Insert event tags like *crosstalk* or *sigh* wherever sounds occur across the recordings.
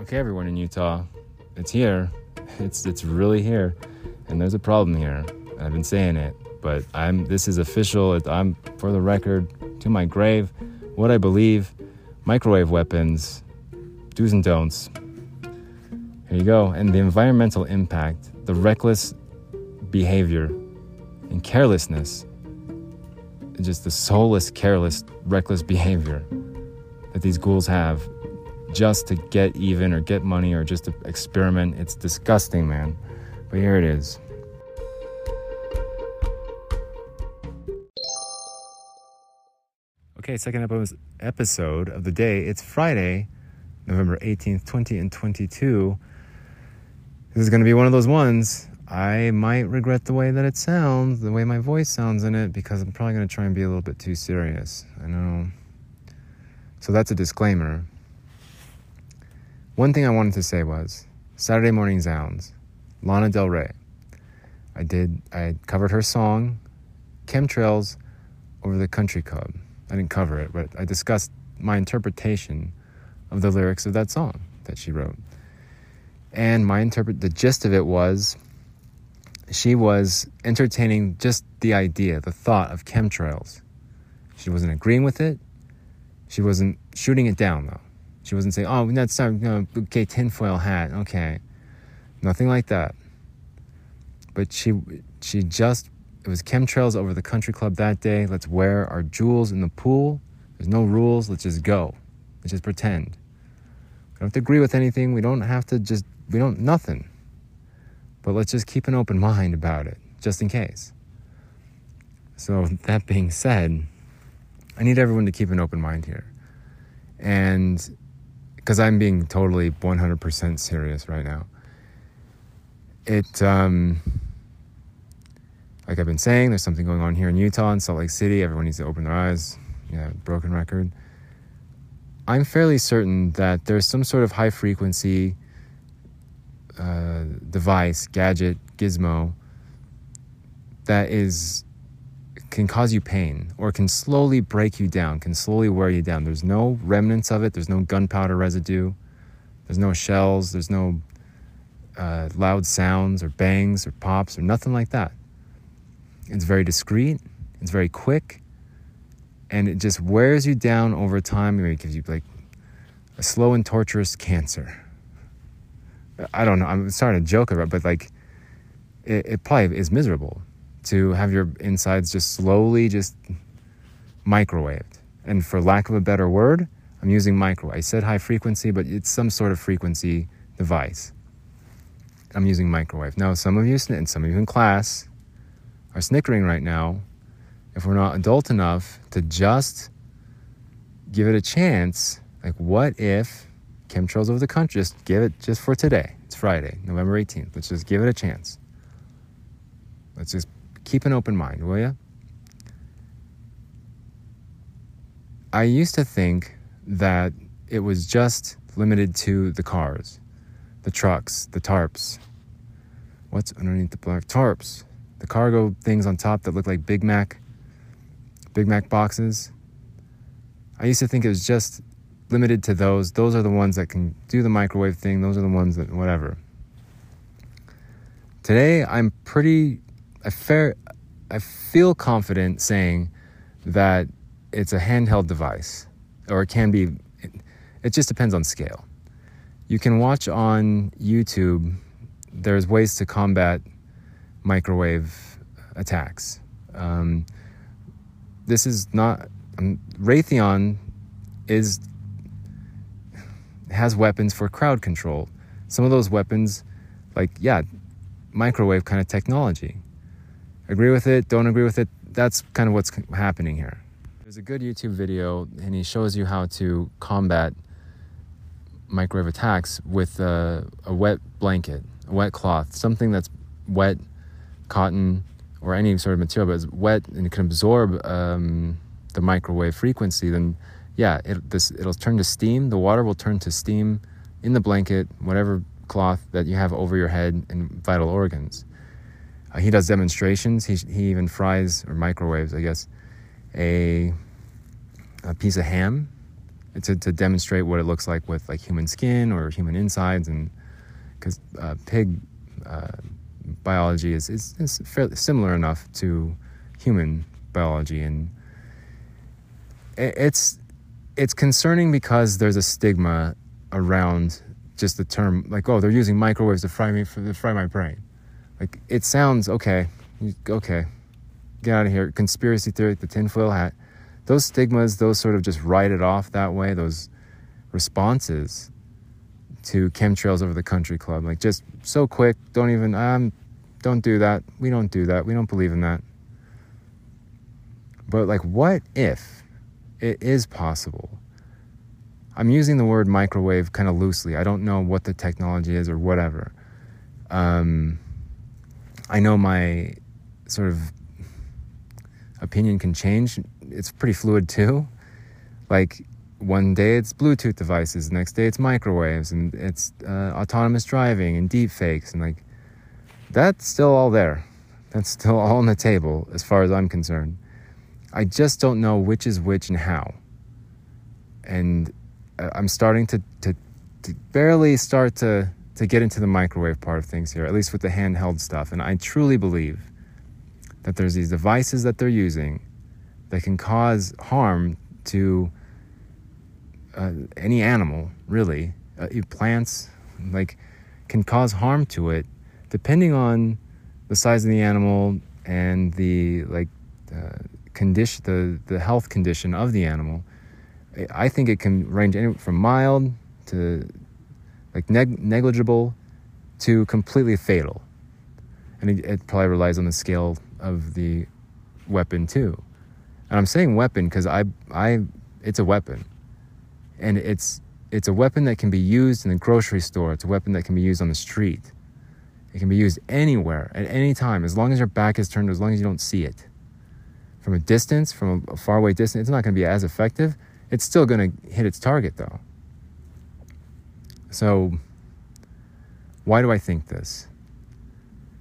Okay, everyone in Utah, it's here. It's it's really here, and there's a problem here. I've been saying it, but I'm. This is official. I'm for the record to my grave. What I believe, microwave weapons, do's and don'ts. Here you go. And the environmental impact, the reckless behavior, and carelessness. Just the soulless, careless, reckless behavior that these ghouls have just to get even or get money or just to experiment. It's disgusting, man. But here it is. Okay, second episode of the day. It's Friday, November 18th, 20 and 22. This is going to be one of those ones. I might regret the way that it sounds, the way my voice sounds in it, because I'm probably going to try and be a little bit too serious. I know. So that's a disclaimer. One thing I wanted to say was Saturday Morning Sounds, Lana Del Rey. I did, I covered her song, Chemtrails, over the Country Club. I didn't cover it, but I discussed my interpretation of the lyrics of that song that she wrote. And my interpret the gist of it was she was entertaining just the idea, the thought of chemtrails. She wasn't agreeing with it. She wasn't shooting it down though. She wasn't saying, "Oh, that's not no, okay, tinfoil hat." Okay, nothing like that. But she she just it was chemtrails over the country club that day. Let's wear our jewels in the pool. There's no rules. Let's just go. Let's just pretend. We don't have to agree with anything. We don't have to just we don't nothing. But let's just keep an open mind about it, just in case. So that being said, I need everyone to keep an open mind here. And because I'm being totally 100% serious right now. It, um, like I've been saying, there's something going on here in Utah and Salt Lake City. Everyone needs to open their eyes. Yeah, broken record. I'm fairly certain that there's some sort of high frequency uh, device, gadget, gizmo that is can cause you pain or can slowly break you down, can slowly wear you down. There's no remnants of it, there's no gunpowder residue, there's no shells, there's no uh, loud sounds or bangs or pops or nothing like that. It's very discreet, it's very quick, and it just wears you down over time. It gives you like a slow and torturous cancer. I don't know, I'm starting to joke about it, but like it, it probably is miserable to have your insides just slowly just microwaved. And for lack of a better word, I'm using microwave. I said high frequency, but it's some sort of frequency device. I'm using microwave. Now, some of you and some of you in class are snickering right now if we're not adult enough to just give it a chance. Like, what if chemtrails over the country? Just give it just for today. It's Friday, November 18th. Let's just give it a chance. Let's just keep an open mind, will you? I used to think that it was just limited to the cars, the trucks, the tarps. What's underneath the black tarps? The cargo things on top that look like Big Mac, Big Mac boxes. I used to think it was just limited to those. Those are the ones that can do the microwave thing. Those are the ones that, whatever. Today, I'm pretty I fair I feel confident saying that it's a handheld device, or it can be. It, just depends on scale. You can watch on YouTube. There's ways to combat microwave attacks. Um, this is not um, Raytheon is has weapons for crowd control. Some of those weapons, like yeah, microwave kind of technology agree with it, don't agree with it. That's kind of what's happening here. There's a good YouTube video, and he shows you how to combat microwave attacks with a, a wet blanket, a wet cloth, something that's wet, cotton, or any sort of material, but it's wet and it can absorb um, the microwave frequency. Then, yeah, it, this, it'll turn to steam. The water will turn to steam in the blanket, whatever cloth that you have over your head and vital organs. Uh, he does demonstrations. He, he even fries or microwaves, I guess, a, a piece of ham to, to demonstrate what it looks like with like human skin or human insides. And because uh, pig uh, biology is, is, is fairly similar enough to human biology. And it's it's concerning because there's a stigma around just the term like oh they're using microwaves to fry me to fry my brain like it sounds okay. Okay. Get out of here. Conspiracy theory the tinfoil hat. Those stigmas those sort of just write it off that way those responses to chemtrails over the country club like just so quick don't even um don't do that. We don't do that. We don't believe in that. But like what if it is possible? I'm using the word microwave kind of loosely. I don't know what the technology is or whatever. Um, I know my sort of opinion can change. It's pretty fluid too. Like one day it's Bluetooth devices, the next day it's microwaves, and it's uh, autonomous driving and deep fakes, and like that's still all there. That's still all on the table as far as I'm concerned. I just don't know which is which and how. And I'm starting to, to, to barely start to, to get into the microwave part of things here, at least with the handheld stuff. And I truly believe that there's these devices that they're using that can cause harm to uh, any animal, really, uh, plants, like, can cause harm to it, depending on the size of the animal and the like uh, condition, the the health condition of the animal. I think it can range from mild to like neg- negligible to completely fatal. And it, it, probably relies on the scale of the weapon too. And I'm saying weapon because I, I, it's a weapon, and it's it's a weapon that can be used in the grocery store. It's a weapon that can be used on the street. It can be used anywhere at any time, as long as your back is turned, as long as you don't see it. From a distance, from a faraway distance, it's not going to be as effective it's still going to hit its target though. So, why do I think this?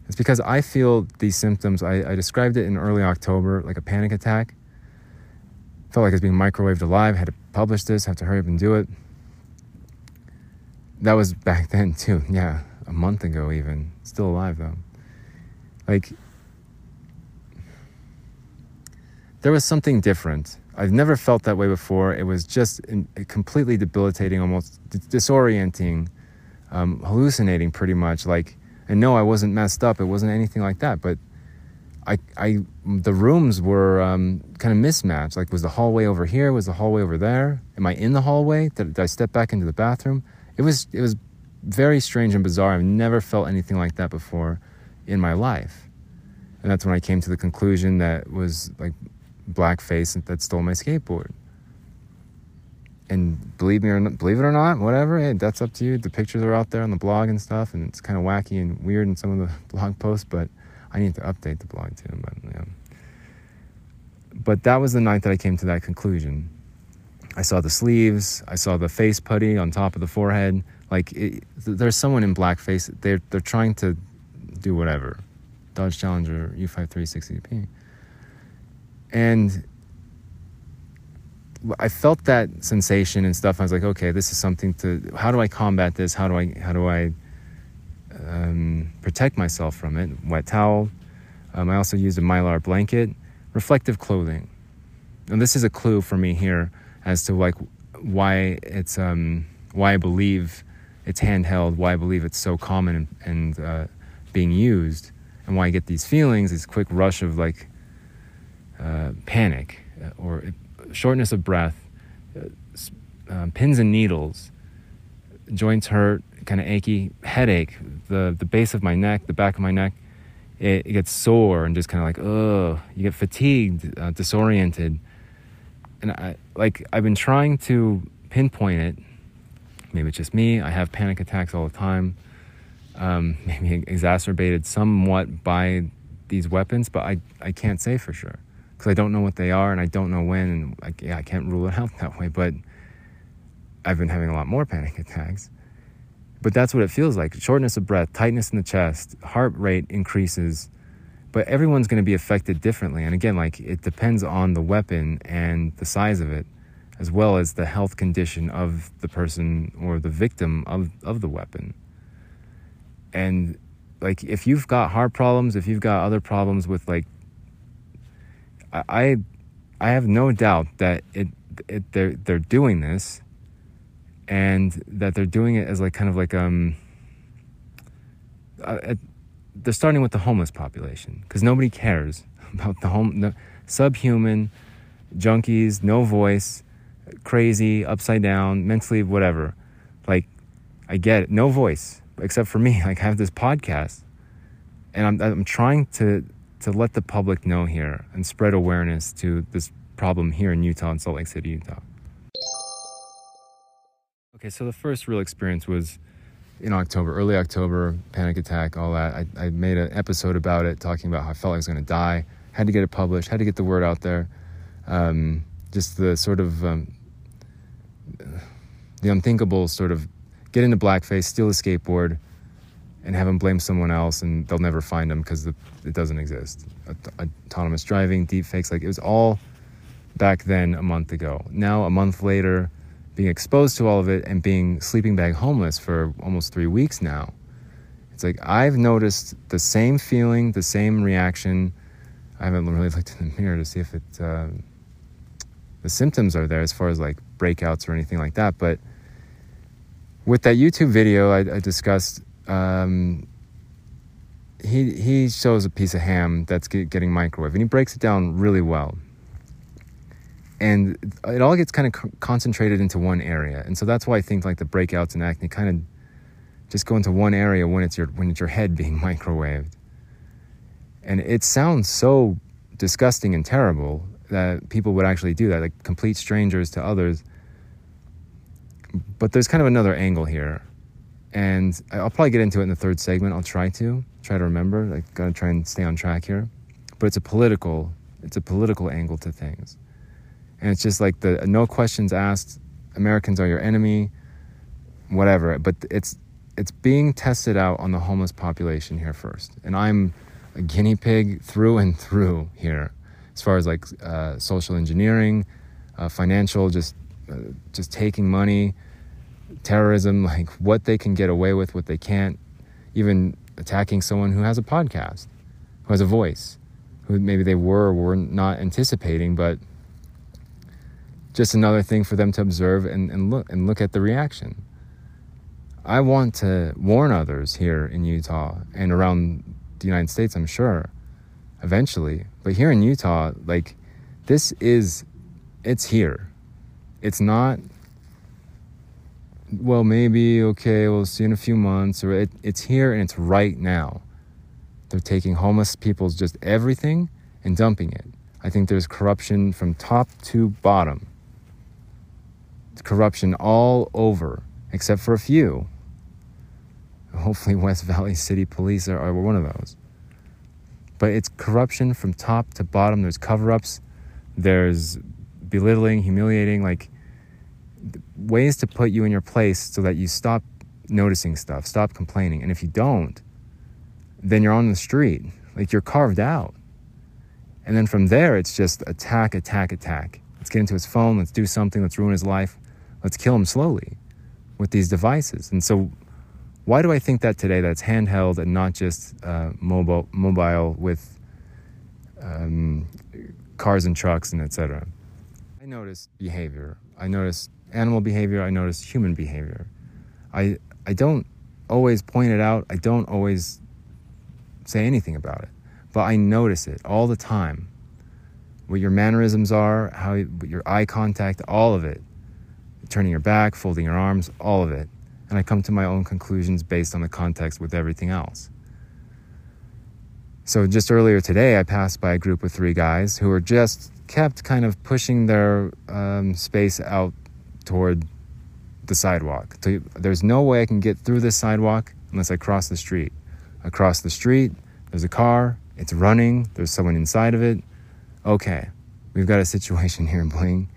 It's because I feel these symptoms. I, I described it in early October, like a panic attack. Felt like I was being microwaved alive. Had to publish this. Had to hurry up and do it. That was back *laughs* then too. Yeah, a month ago even. Still alive though. Like there was something different I've never felt that way before. It was just completely debilitating, almost disorienting, um, hallucinating pretty much. Like, and no, I wasn't messed up. It wasn't anything like that. But I, I, the rooms were um, kind of mismatched. Like, was the hallway over here? Was the hallway over there? Am I in the hallway? Did, did I step back into the bathroom? It was, it was very strange and bizarre. I've never felt anything like that before in my life. And that's when I came to the conclusion that was like blackface that stole my skateboard. And believe me or not, believe it or not, whatever, hey, that's up to you. The pictures are out there on the blog and stuff, and it's kind of wacky and weird in some of the *laughs* blog posts, but I need to update the blog too. But, yeah. but that was the night that I came to that conclusion. I saw the sleeves, I saw the face putty on top of the forehead. Like it, there's someone in blackface. They're they're trying to do whatever. Dodge Challenger U5360P. And I felt that sensation and stuff. I was like, okay, this is something to. How do I combat this? How do I how do I um, protect myself from it? Wet towel. Um, I also used a mylar blanket, reflective clothing. And this is a clue for me here as to like why it's um, why I believe it's handheld, why I believe it's so common and, and uh, being used, and why I get these feelings, this quick rush of like uh, panic uh, or shortness of breath, uh, um, pins and needles, joints hurt, kind of achy, headache, the, the base of my neck, the back of my neck, it, it gets sore and just kind of like, ugh, you get fatigued, uh, disoriented. And I, like, I've been trying to pinpoint it. Maybe it's just me. I have panic attacks all the time. Um, *laughs* maybe exacerbated somewhat by these weapons, but I, I can't say for sure because I don't know what they are and I don't know when. And like, yeah, I can't rule it *laughs* out that way. But I've been having a lot more panic *laughs* attacks. But that's what it feels like shortness of breath, tightness in the chest, heart rate increases. But everyone's going to be affected differently. And again, like it depends on the weapon and the size of it as well as the health condition of the person or the victim of, of the weapon. And like if you've got heart problems, if you've got other problems with like I I have no doubt that it, it they're they're doing this and that they're doing it as like kind of like um uh, they're starting with the homeless population because nobody cares *laughs* about the home the subhuman junkies no voice crazy upside down mentally whatever. Like i get it. No voice except for me. *laughs* Like i have this podcast and i'm, I'm trying to to let the public know here and spread awareness to this problem here in utah and salt lake city utah okay so the first real experience was in October, early October, panic attack, all that. I, I made an episode about it, talking about how I felt like I was going to die. Had to get it published, had to get the word out there. Um, just the sort of um, the unthinkable sort of get into blackface, steal a skateboard, and have them blame someone else, and they'll never find them because it doesn't exist. Autonomous driving, deep fakes, like it was all back then a month ago. Now, a month later, being exposed to all of it and being sleeping bag homeless for almost three weeks now, it's like I've noticed the same feeling, the same reaction. I haven't really *laughs* looked in the mirror to see if it, uh, the symptoms are there as far as like breakouts or anything like that. But with that YouTube video I, I discussed, um, he he shows a piece of ham that's getting microwave, and he breaks it down really well. And it all gets kind of concentrated into one area and so that's why i think like the breakouts and acne kind of just go into one area when it's your when it's your head being *laughs* microwaved. And it sounds so disgusting and terrible that people would actually do that like complete strangers to others. But there's kind of another angle here and i'll probably get into it in the third segment. I'll try to try to remember like gotta try and stay on track here. But it's a political it's a political angle to things. And it's just like the no questions asked americans are your enemy whatever. But it's it's being tested out on the homeless population here first. And i'm a guinea pig through and through here as far as like uh, social engineering uh, financial just uh, just taking money terrorism *laughs* like what they can get away with what they can't even attacking someone who has a podcast who has a voice who maybe they were or were not anticipating but just another thing for them to observe and, and look and look at the reaction. I want to warn others here in Utah and around the United States, I'm sure, eventually. But here in Utah, like this is it's here. It's not well maybe okay, we'll see in a few months or it, it's here and it's right now. They're taking homeless people's just everything and dumping it. I think there's corruption from top to bottom corruption all over, except for a few. Hopefully, *laughs* West Valley City Police are, are one of those. But it's corruption from top to bottom. There's cover ups, there's belittling, humiliating, like ways to put you in your place so that you stop noticing stuff, stop complaining. And if you don't, then you're on the street, like you're carved out. And then from there, it's just attack, attack, attack. Let's get into his phone. Let's do something. Let's ruin his life. Let's kill him slowly with these devices. And so, why do I think that today? That's handheld and not just uh, mobile, mobile with um, cars and trucks and etc. I notice behavior. I notice animal behavior. I notice human behavior. I I don't always point it out. I don't always say anything about it, but I notice it all the time. What your mannerisms are, how your eye contact, all of it turning your back, folding your arms, all of it. And I come to my own conclusions based on the context with everything else. So just earlier today, I passed by a group of three guys who were just kept kind of pushing their um, space out toward the sidewalk. So there's no way I can get through this sidewalk unless I cross the street. Across the street, there's a car, it's running, there's someone inside of it. Okay, we've got a situation *laughs* here, in Bling.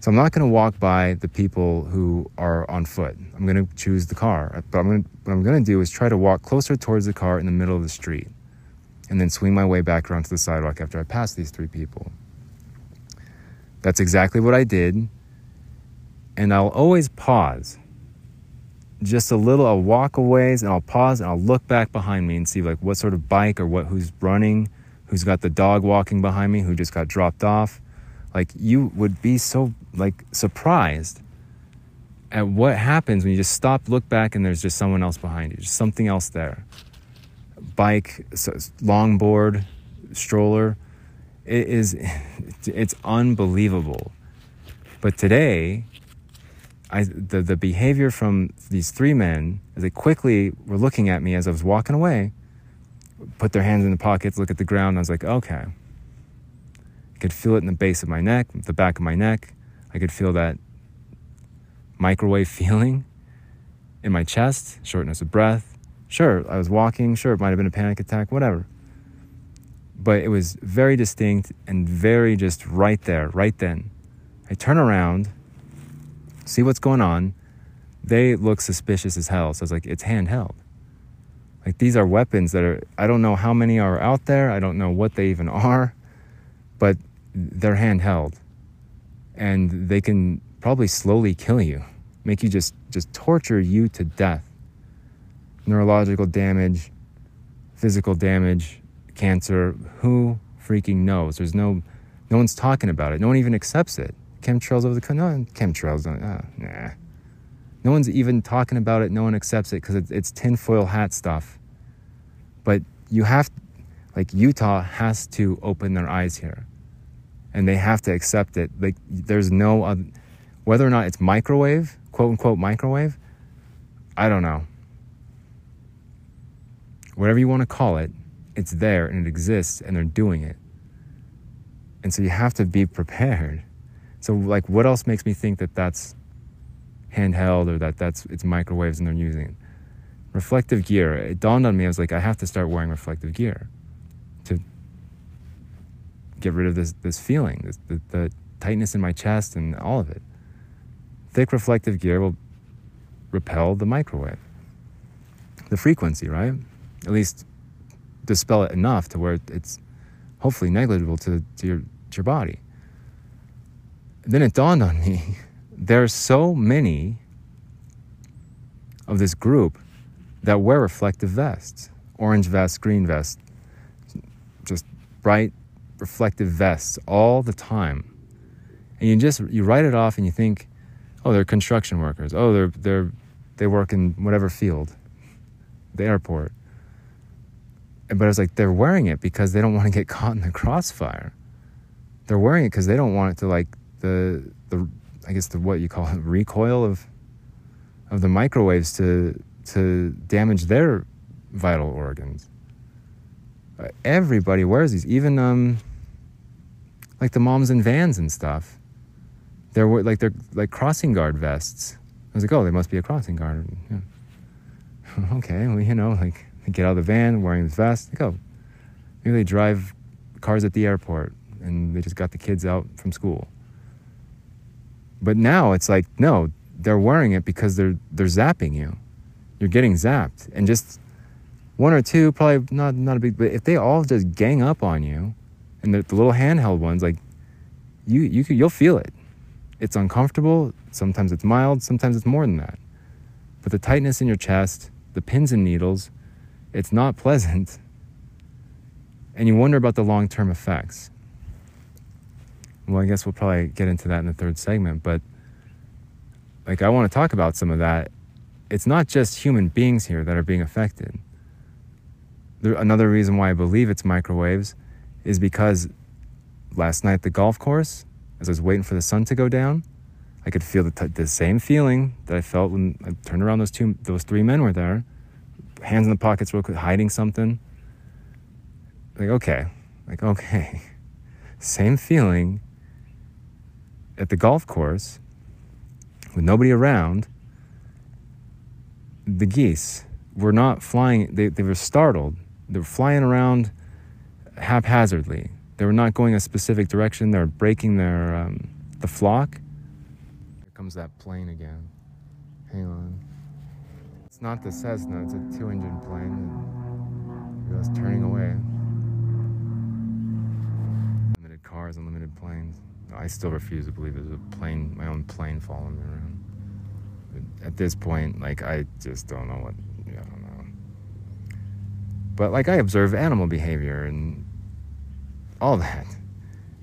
So I'm not going to walk by the people who are on foot. I'm going to choose the car. Uh, but I'm going to, what I'm going to do is try to walk closer towards the car in the middle of the street and then swing my way back around to the sidewalk after I pass these three people. That's exactly what I did. And I'll always pause. Just a little, I'll walk a ways and I'll pause and I'll look back behind me and see like what sort of bike or what who's running, who's got the dog walking behind me, who just got dropped off. Like you would be so like surprised at what happens when you just stop, look back, and there's just someone else behind you, just something else there. Bike, longboard, stroller. It is, *laughs* it's unbelievable. But today, I, the, the behavior from these three men, as they quickly were looking at me as I was walking away, put their hands in the pockets, look at the ground. I was like, okay. I could feel it in the base of my neck, the back of my neck. I could feel that microwave *laughs* feeling in my chest, shortness of breath. Sure, I was walking. Sure, it might have been a panic attack, whatever. But it was very distinct and very just right there, right then. I turn around, see what's going on. They look suspicious as hell. So I was like, it's handheld. Like these are weapons that are, I don't know how many are out there. I don't know what they even are, but they're handheld. And they can probably slowly kill you, make you just, just torture you to death. Neurological damage, physical damage, cancer, who freaking knows? There's no, no one's talking about it. No one even accepts it chemtrails over the no chemtrails. Uh, nah. No one's even talking about it. No one accepts it because it's, it's tinfoil hat stuff. But you have, like Utah has to open their eyes here, and they have to accept it. Like there's no other, whether or not it's microwave, quote unquote microwave. I don't know. Whatever you want to call it, it's there and it exists, and they're doing it. And so you have to be prepared. So like, what else makes me think that that's handheld or that that's it's microwaves and they're using it? Reflective gear. It dawned on me. I was like, I have to start wearing reflective gear to get rid of this this feeling, this, the, the tightness in my chest and all of it. Thick reflective gear will repel the microwave, the frequency, right? At least dispel it enough to where it's hopefully negligible to, to your to your body then it dawned on me there are so many of this group that wear reflective vests orange vest, green vest, just bright reflective vests all the time. And you just you write it off and you think, oh, they're construction workers. Oh, they're they're they work in whatever field, the airport. But I was like, they're wearing it because they don't want to get caught in the crossfire. They're wearing it because they don't want it to like the the I guess the what you call it *laughs* recoil of of the microwaves to to damage their vital organs. Uh, everybody wears these, even um, like the moms in vans and stuff. They're like they're like crossing guard vests. I was like, oh, they must be a crossing guard. Yeah. *laughs* okay, well, you know, like they get out of the van wearing this vest. Like, oh, maybe they drive cars at the airport and they just got the kids out from school. But now it's like, no, they're wearing it because they're they're zapping you. You're getting zapped. And just one or two, probably not not a big but if they all just gang up on you and the, the little handheld ones, like you you you'll feel it. It's uncomfortable, sometimes it's mild, sometimes it's more than that. But the tightness in your chest, the pins and needles, it's not *laughs* pleasant. And you wonder about the long term effects well, I guess we'll probably get into that in the third segment, but like I want to talk about some of that. It's not just human beings here that are being affected. There, another reason why I believe it's microwaves is because last night the golf course, as I was waiting for the sun to go down, I could feel the, t- the same feeling that I felt when I turned around. Those two, those three men were there, hands in the pockets, real quick, hiding something. Like okay, like okay, *laughs* same feeling at the golf course with nobody around, the geese were not flying, they, they were startled. They were flying around haphazardly. They were not going a specific direction. They were breaking their um, the flock. Here comes that plane again. Hang on. It's not the Cessna. It's a two-engine plane. It turning away. Limited cars and limited planes. I still refuse to believe there's a plane, my own plane following me around. But at this point, like I just don't know what I don't know. But like I observe animal behavior and all that.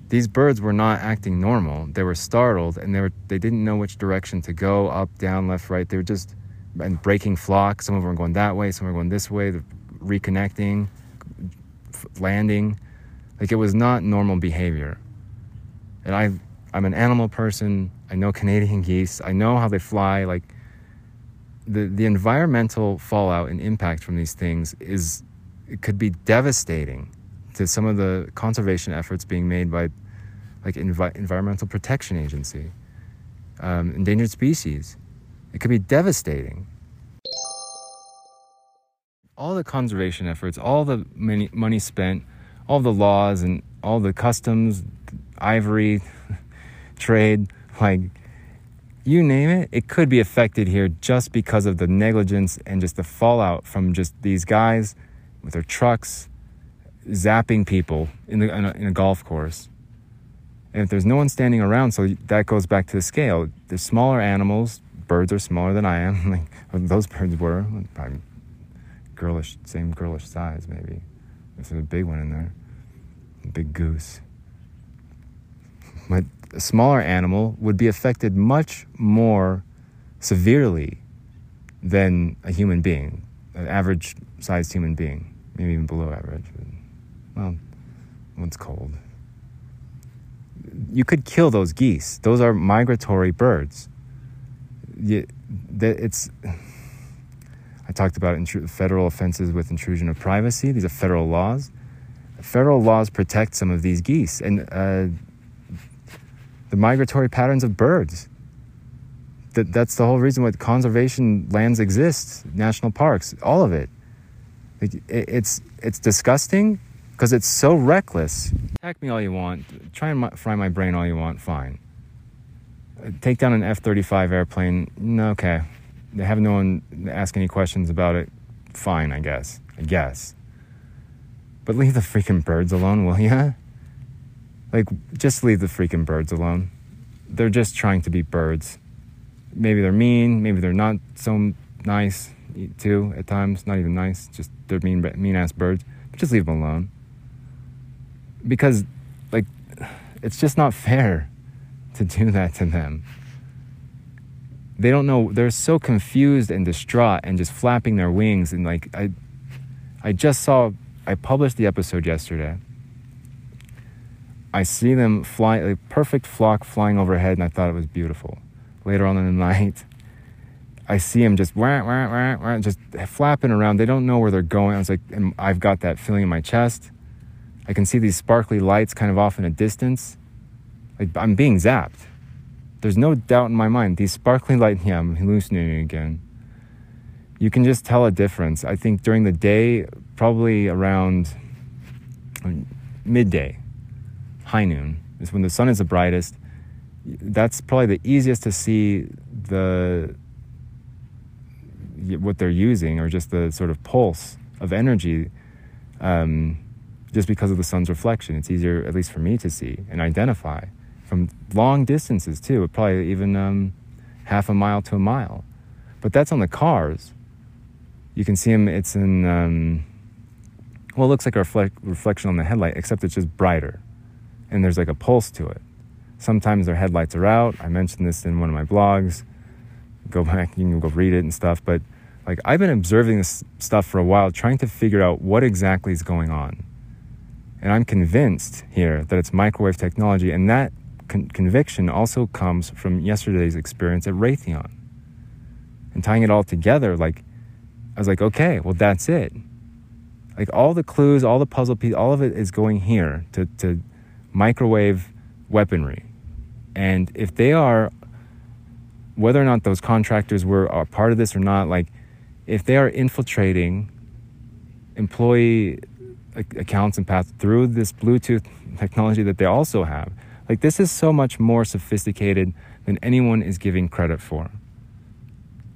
These birds were not acting normal. They were startled and they were they didn't know which direction to go, up, down, left, right. They were just and breaking flock. Some of them were going that way, some were going this way, reconnecting, landing. Like it was not normal behavior. And I I'm an animal person. I know Canadian geese. I know how they fly. Like the the environmental fallout and impact from these things is it could be devastating to some of the conservation efforts being made by like Envi- environmental protection agency um, endangered species it could be devastating all the conservation efforts all the money, money spent all the laws and all the customs ivory trade like you name it, it could be affected here just because of the negligence and just the fallout from just these guys with their trucks zapping people in, the, in, a, in a golf course. And if there's no one standing around, so that goes back to the scale. The smaller animals, birds are smaller than I am. *laughs* like those birds were, probably girlish, same girlish size maybe. If there's a big one in there, a big goose. A smaller animal would be affected much more severely than a human being, an average sized human being, maybe even below average. Well, it's cold. You could kill those geese. Those are migratory birds. it's. *sighs* I talked about intru- federal offenses with intrusion of privacy. These are federal laws. Federal laws protect some of these geese, and uh, the migratory patterns of birds. That, that's the whole reason why conservation lands exist, national parks, all of it. it it's, it's disgusting because it's so reckless. Attack me all you want, try and fry my brain all you want, fine. Uh, take down an F 35 airplane, okay. They have no one ask any questions about it, fine, I guess. I guess. But leave the freaking birds alone, will ya? Like, just leave the freaking birds alone. They're just trying to be birds. Maybe they're mean, maybe they're not so nice too at times. Not even nice, just they're mean, mean ass birds. But just leave them alone. Because, like, it's just not fair to do *laughs* that to them. They don't know. They're so confused and distraught and just flapping their wings. And like, I, I just saw. I published the episode yesterday I see them fly, a perfect flock flying overhead, and I thought it was beautiful. Later on in the *laughs* night, I see them just wah, wah, wah, wah, just flapping around. They don't know where they're going. I was like, and I've got that feeling in my chest. I can see these sparkly lights kind of off in a distance. Like I'm being zapped. There's no doubt in my mind. These sparkly lights, yeah, I'm hallucinating again. You can just tell a difference. I think during the day, probably around um, midday, high noon is when the sun is the brightest. That's probably the easiest to see the what they're using or just the sort of pulse of energy um, just because of the sun's reflection. It's easier, at least for me, to see and identify from long distances too, probably even um, half a mile to a mile. But that's on the cars. You can see them, it's in, um, well, it looks like a reflect, reflection on the headlight, except it's just brighter and there's like a pulse to it. Sometimes their headlights are out. I mentioned this in one of my blogs. Go back, you can go read it and stuff. But like I've been observing this stuff for a while, trying to figure out what exactly is going on. And I'm convinced here that it's microwave technology, and that con- conviction also comes from yesterday's experience at Raytheon. And tying it all together, like I was like, okay, well that's it. Like all the clues, all the puzzle pieces, all of it is going here to to microwave weaponry. And if they are, whether or not those contractors were a part of this or not, like if they are infiltrating employee accounts and paths through this Bluetooth technology that they also have, like this is so much more sophisticated than anyone is giving credit for.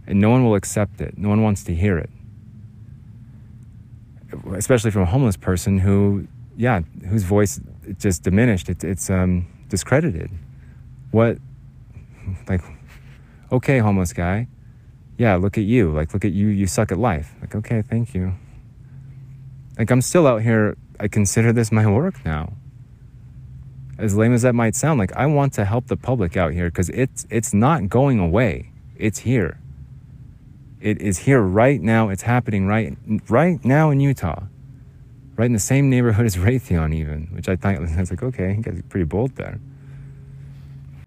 And no one will accept it. No one wants to hear it. Especially from a homeless person who, yeah, whose voice just diminished. It's, it's um, discredited. what, like, okay, homeless guy. Yeah, look at you. Like, look at you. You suck at life. Like, okay, thank you. Like, I'm still out here. I consider this my work now. As lame as that might sound, like, I want to help the public out here because it's, it's not going away. It's here. It is here right now. It's happening right, right now in Utah right in the same neighborhood as Raytheon, even, which I thought *laughs* I was like, okay, you are pretty bold there.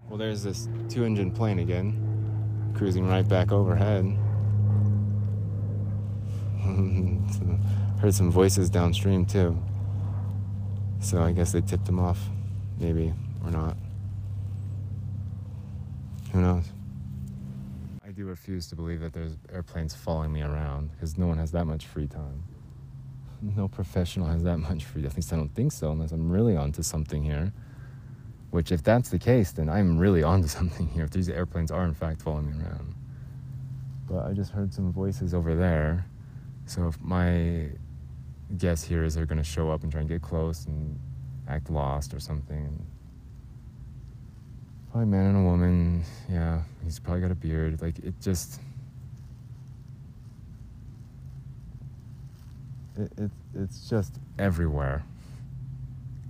Well, there's this two engine plane again, cruising right back overhead. *laughs* Heard some voices downstream too. So I guess they tipped him off, maybe, or not. Who knows? I do refuse to believe that there's airplanes following me around because no one has that much free time no professional has that *laughs* much free. At least I don't think so, unless I'm really onto something here. Which, if that's the case, then I'm really *laughs* onto something here. If these airplanes are in fact following me around. But I just heard some voices over there. So if my guess here is they're going to show up and try and get close and act lost or something. Probably a man and a woman. Yeah, he's probably got a beard. Like it just it, it, it's just everywhere.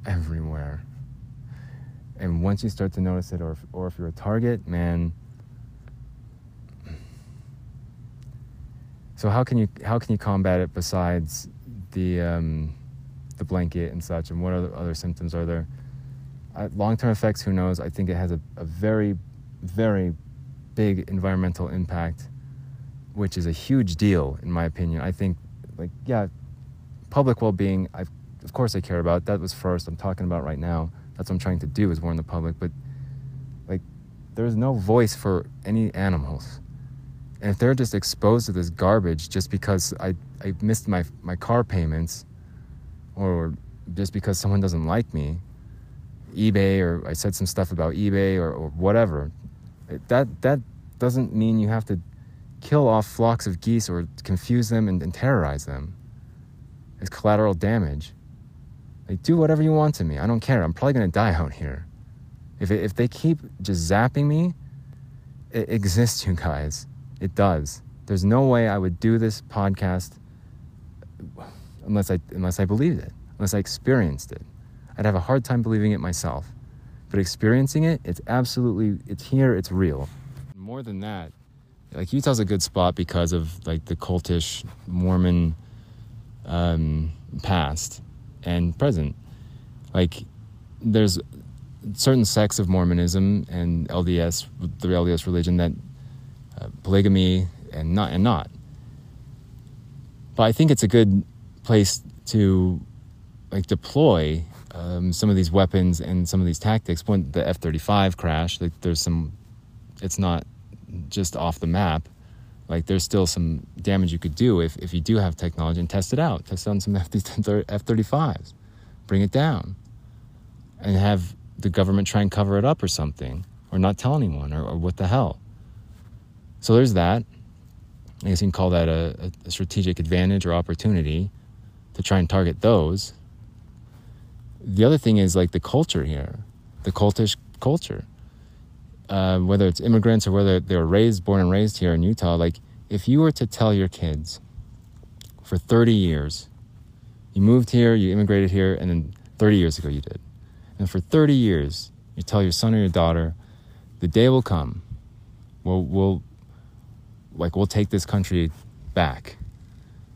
Everywhere. And once you start to notice it, or if, or if you're a target, man. So how can you how can you combat it besides the um, the blanket and such? And what other other symptoms are there? Uh, long term effects, who knows? I think it has a, a very very big environmental impact, which is a huge deal in my opinion. I think like yeah, public well-being i of course i care about. That was first i'm talking about right now. That's what i'm trying to do is warn the public but like there's no voice for any animals. And if they're just exposed to this garbage just because i, I missed my, my car payments or just because someone doesn't like me ebay or i said some stuff about ebay or, or whatever that that doesn't mean you have to kill off flocks of geese or confuse them and, and terrorize them is collateral damage. Like, do whatever you want to me. I don't care. I'm probably going to die out here. If, it, if they keep just zapping me, it exists, you guys. It does. There's no way I would do this podcast unless I, unless I believed it, unless I experienced it. I'd have a hard time believing it myself. But experiencing it, it's absolutely, it's here, it's real. More than that, like Utah's a good spot because of like the cultish Mormon um, past and present. Like, there's certain sects of Mormonism and LDS, the LDS religion, that uh, polygamy and not and not. But I think it's a good place to like deploy um, some of these weapons and some of these tactics. When the F thirty five crash, like there's some, it's not just off the map like there's still some damage you could do if, if you do have technology and test it out. Test on some *laughs* F 35s, bring it down, and have the government try and cover it up or something, or not tell anyone, or, or what the hell. So there's that. I guess you can call that a, a strategic advantage or opportunity to try and target those. The other thing is like the culture here, the cultish culture uh, whether it's immigrants or whether they're raised, born and raised here in Utah, like if you were to tell your kids for 30 years, you moved here, you immigrated here, and then 30 years ago you did. And for 30 years, you tell your son or your daughter, the day will come, we'll, we'll like, we'll take this country back.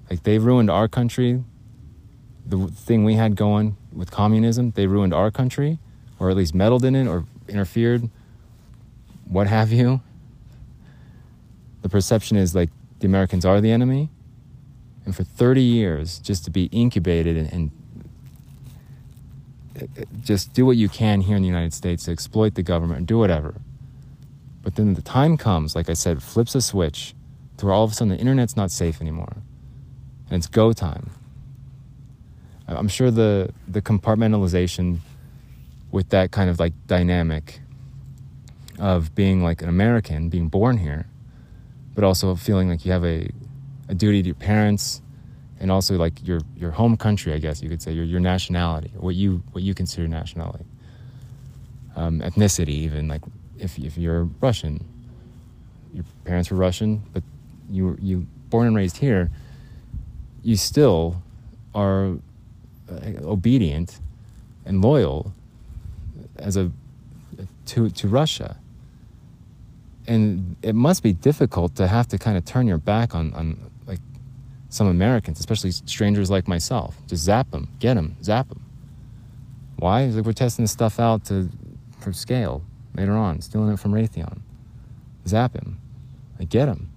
Like, they ruined our country. The thing we had going with communism, they ruined our country, or at least meddled in it, or interfered what have you. The perception is like the Americans are the enemy. And for 30 years, just to be incubated and, and uh, uh, just do what you can here in the United States to exploit the government and do whatever. But then the time comes, like I said, flips a switch to where all of a sudden the internet's not safe anymore. And it's go time. I'm sure the, the compartmentalization with that kind of like dynamic of being like an American, being born here, but also feeling like you have a, a duty to your parents and also like your your home country, I guess you could say, your your nationality, what you what you consider nationality, um, ethnicity, even like if if you're Russian, your parents were Russian, but you were you born and raised here, you still are uh, obedient and loyal as a to to Russia. And it must be difficult to have to kind of turn your back on, on like some Americans, especially strangers like myself. Just zap them, get them, zap them. Why? Like we're testing this stuff out to for scale later on, stealing it from Raytheon. Zap him. Like get him.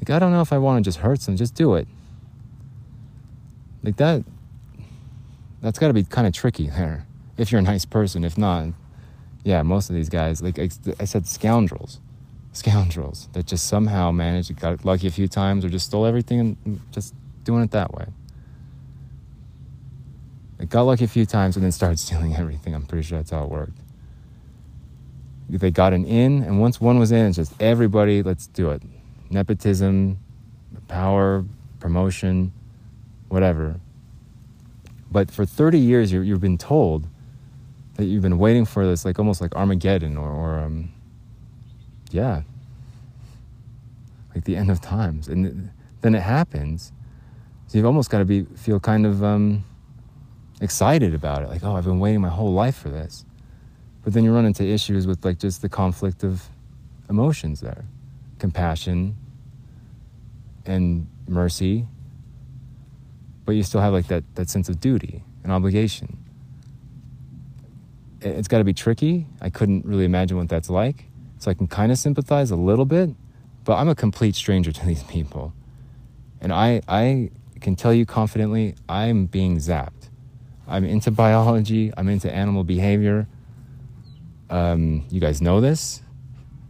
Like I don't know if I want to just hurt them, just do it. Like that that's got to be kind of tricky there. If you're a nice person, if not, yeah, most of these guys, like I said, scoundrels, scoundrels that just somehow managed to got lucky a few times or just stole everything and just doing it that way. They got lucky a few times and then started stealing *laughs* everything. I'm pretty sure that's how it worked. They got an in, and once one was in, it's just everybody, let's do it. Nepotism, power, promotion, whatever. But for 30 years, you have been told that you've been waiting for this, like almost like Armageddon or, or um, yeah, like the end of times. And then it happens. So you've almost got to be feel kind of um, excited about it, like, oh, I've been waiting my whole life for this. But then you run into issues with like just the conflict of emotions there, compassion and mercy. But you still have like that, that sense of duty and obligation it's got to be tricky. I couldn't really imagine what that's like. So I can kind of sympathize a little bit, but I'm a complete stranger to *laughs* these people. And I, I can tell you confidently, I'm being zapped. I'm into biology, I'm into animal behavior. Um, you guys know this.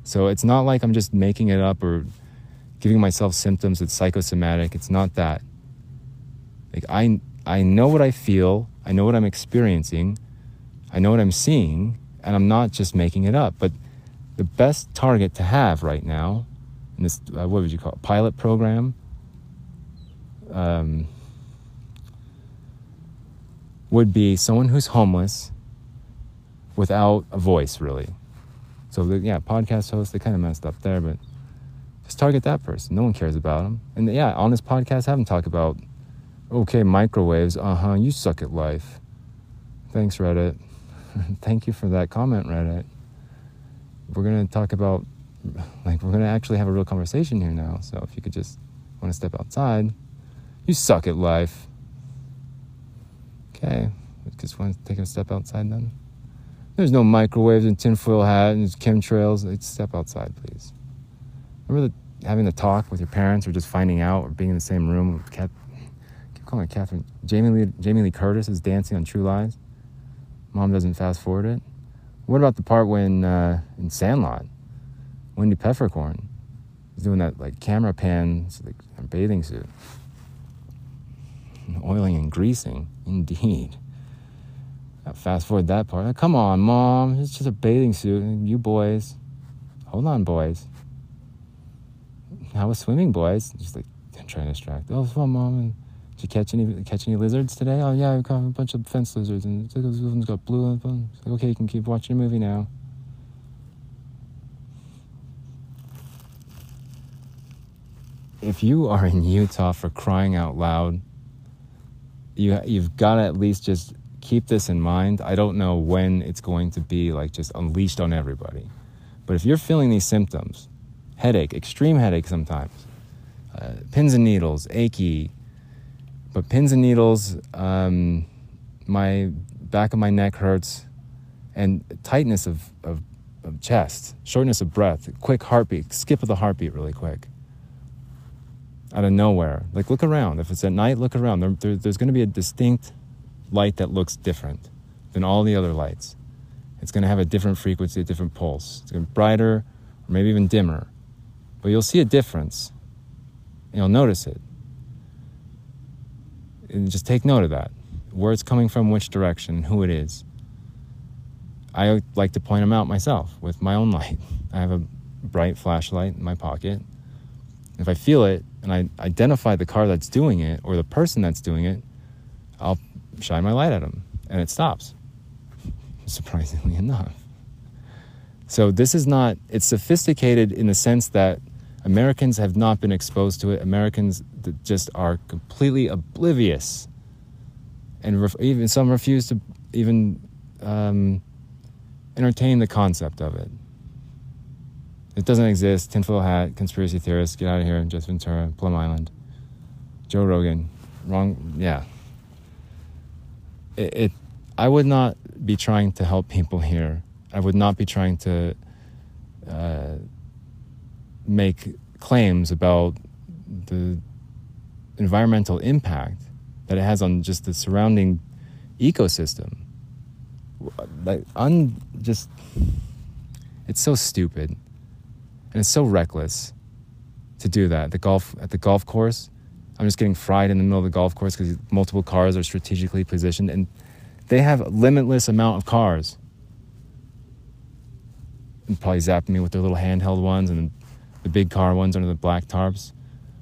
So it's not like I'm just making it up or giving myself symptoms that's psychosomatic. It's not that. Like I, I know what I feel, I know what I'm experiencing, I know what I'm seeing, and I'm not just making it up. But the best target to have right now in this, uh, what would you call it, pilot program, um, would be someone who's homeless without a voice, really. So, the, yeah, podcast host, they kind of messed up there, but just target that person. No one cares about them. And yeah, on this podcast, have them talk about, okay, microwaves, uh huh, you suck at life. Thanks, Reddit. *laughs* Thank you for that comment, Reddit. We're going to talk about, like, we're going to actually have a real conversation here now. So if you could just want to step outside, you suck at life. Okay, just want to take a step outside then. There's no microwaves and tinfoil hat and chemtrails. Let's step outside, please. Remember the, having the talk with your parents or just finding out or being in the same room with Cat, keep calling her Catherine. Jamie Lee, Jamie Lee Curtis is dancing on True Lies mom doesn't fast forward it. What about the part when uh, in Sandlot, Wendy Peppercorn is doing that like camera pan, like bathing suit, and *laughs* oiling and greasing, indeed. Fast forward that part. come on, mom, it's just a bathing suit. You boys, hold on, boys. How was swimming, boys? Just like trying to distract. Oh, it's fun, mom. And did you catch any catch any lizards today? Oh yeah, I caught a bunch of fence lizards, and this one's got blue them. Like, okay, you can keep watching a movie now. If you are in Utah for crying out loud, you you've got to at least just keep this in mind. I don't know when it's going to be like just unleashed on everybody, but if you're feeling these symptoms, headache, extreme headache sometimes, uh, pins and needles, achy but pins and needles, um, my back of my neck hurts, and tightness of, of, of chest, shortness of breath, quick heartbeat, skip of the heartbeat really quick. Out of nowhere. Like, look around. If it's at night, look around. There, there, there's going to be a distinct light that looks different than all the other lights. It's going to have a different frequency, a different pulse. It's going to be brighter, or maybe even dimmer. But you'll see a difference, and you'll notice it and just take note of that where it's coming from, which direction, who it is. I like to point them out myself with my own *laughs* light. I have a bright flashlight in my pocket. If I feel it and I identify the car that's doing it or the person that's doing it, I'll shine my light at them and it stops, *laughs* surprisingly *laughs* enough. So this is not, it's sophisticated in the sense that Americans have not been exposed to it. Americans just are completely oblivious. And ref- even some refuse to even um, entertain the concept of it. It doesn't exist. Tinfoil hat, conspiracy theorists, get out of here. Jess Ventura, Plum Island, Joe Rogan, wrong. Yeah. It, it. I would not be trying to help people here. I would not be trying to uh, make claims about the environmental impact that it has on just the surrounding ecosystem. Like, un just, it's so stupid, and it's so reckless to do that. The golf at the golf course, I'm just getting fried in the middle of the golf course because multiple cars are strategically positioned, and they have a limitless amount of cars. And probably zapping me with their little handheld ones and the big car ones under the black tarps.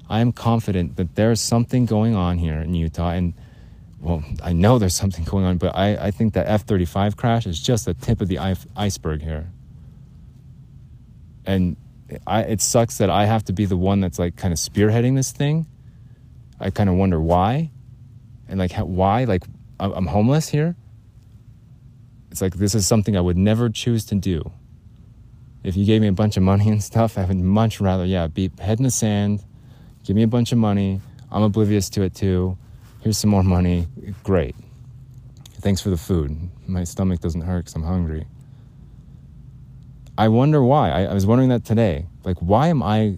I am confident that there's something going on here in Utah, and well, I know there's something going on, but I, I think that F 35 crash is just the tip of the iceberg here. And I, it sucks that I have to be the one that's like kind of spearheading this thing. I kind of wonder why. And like, how, why? Like, I'm homeless here. It's like, this is something I would never choose to do. If you gave me a bunch of money and stuff, I would much rather, yeah, be head in the sand, give me a bunch of money. I'm oblivious to it too here's some more money. Great. Thanks for the food. My stomach doesn't hurt because I'm hungry. I wonder why. I, I, was wondering that today. Like, why am I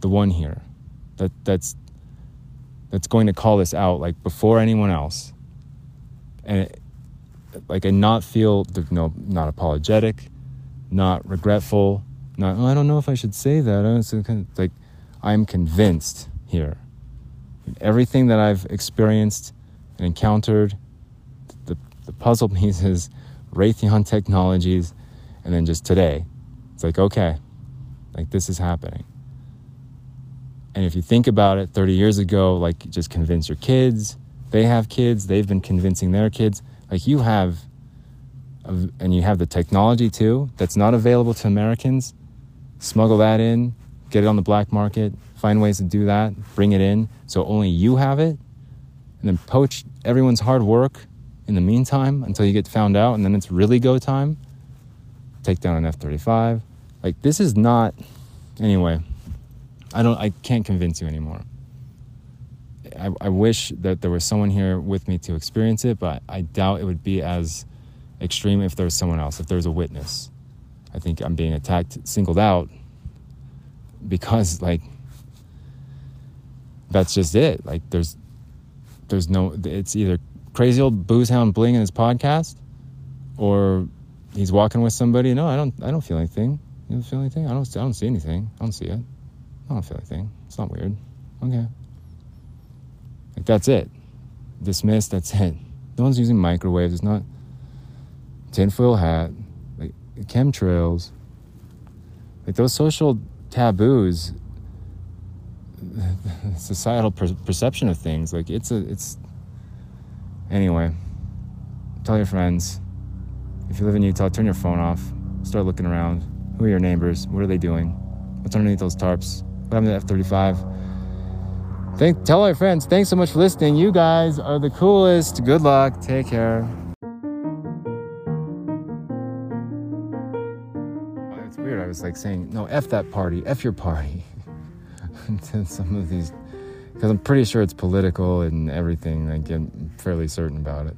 the one here that that's that's going to call this out like before anyone else, and it, like and not feel no not apologetic, not regretful, not oh, I don't know if I should say that. I like I'm convinced here everything that I've experienced and encountered, the, the puzzle *laughs* pieces, Raytheon Technologies, and then just today, it's like, okay, like this is happening. And if you think about it 30 years ago, like just convince your kids, they have kids, they've been convincing their kids. Like you have, and you have the technology too that's not available to Americans. Smuggle that in, get it on the black market, find ways to do that, bring it in so only you have it, and then poach everyone's hard work in the meantime until you get found out, and then it's really go time. Take down an F 35. Like, this is not. Anyway, I don't, I can't convince you anymore. I, I wish that there was someone here with me to experience it, but I doubt it would be as extreme if there's someone else, if there's a witness. I think I'm being attacked, singled out because, like, that's just it. Like there's there's no it's either crazy old booze hound bling in his podcast or he's walking with somebody. No, I don't I don't feel anything. You don't feel anything? I don't I don't see anything. I don't see it. I don't feel anything. It's not weird. Okay. Like that's it. Dismissed, that's *laughs* it. No one's using microwaves, it's not tinfoil hat, like chemtrails. Like those social taboos *laughs* societal per- perception of things. Like it's a it's. Anyway, tell your friends. If you live in Utah, turn your phone off. Start looking around. Who are your neighbors? What are they doing? What's underneath those tarps? What happened to the F thirty five? Thank, tell our friends. Thanks so much for listening. You guys are the coolest. Good luck. Take care. It's like saying, no, F that party. F your party. *laughs* some of these because I'm pretty sure it's political and everything. Like I'm fairly certain about it.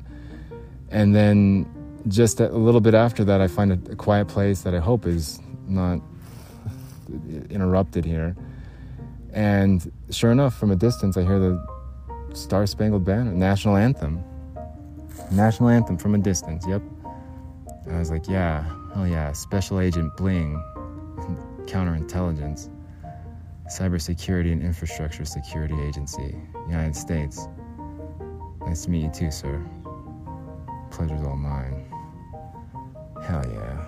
And then just a little bit after that, I find a, a quiet place that I hope is not *laughs* interrupted here. And sure enough, from a distance, I hear the Star Spangled Banner, national anthem. National anthem from a distance, yep. And I was like, yeah, oh yeah, Special Agent Bling, counterintelligence. Cybersecurity and Infrastructure Security Agency, United States. Nice to meet you too, sir. Pleasure's all mine. Hell yeah.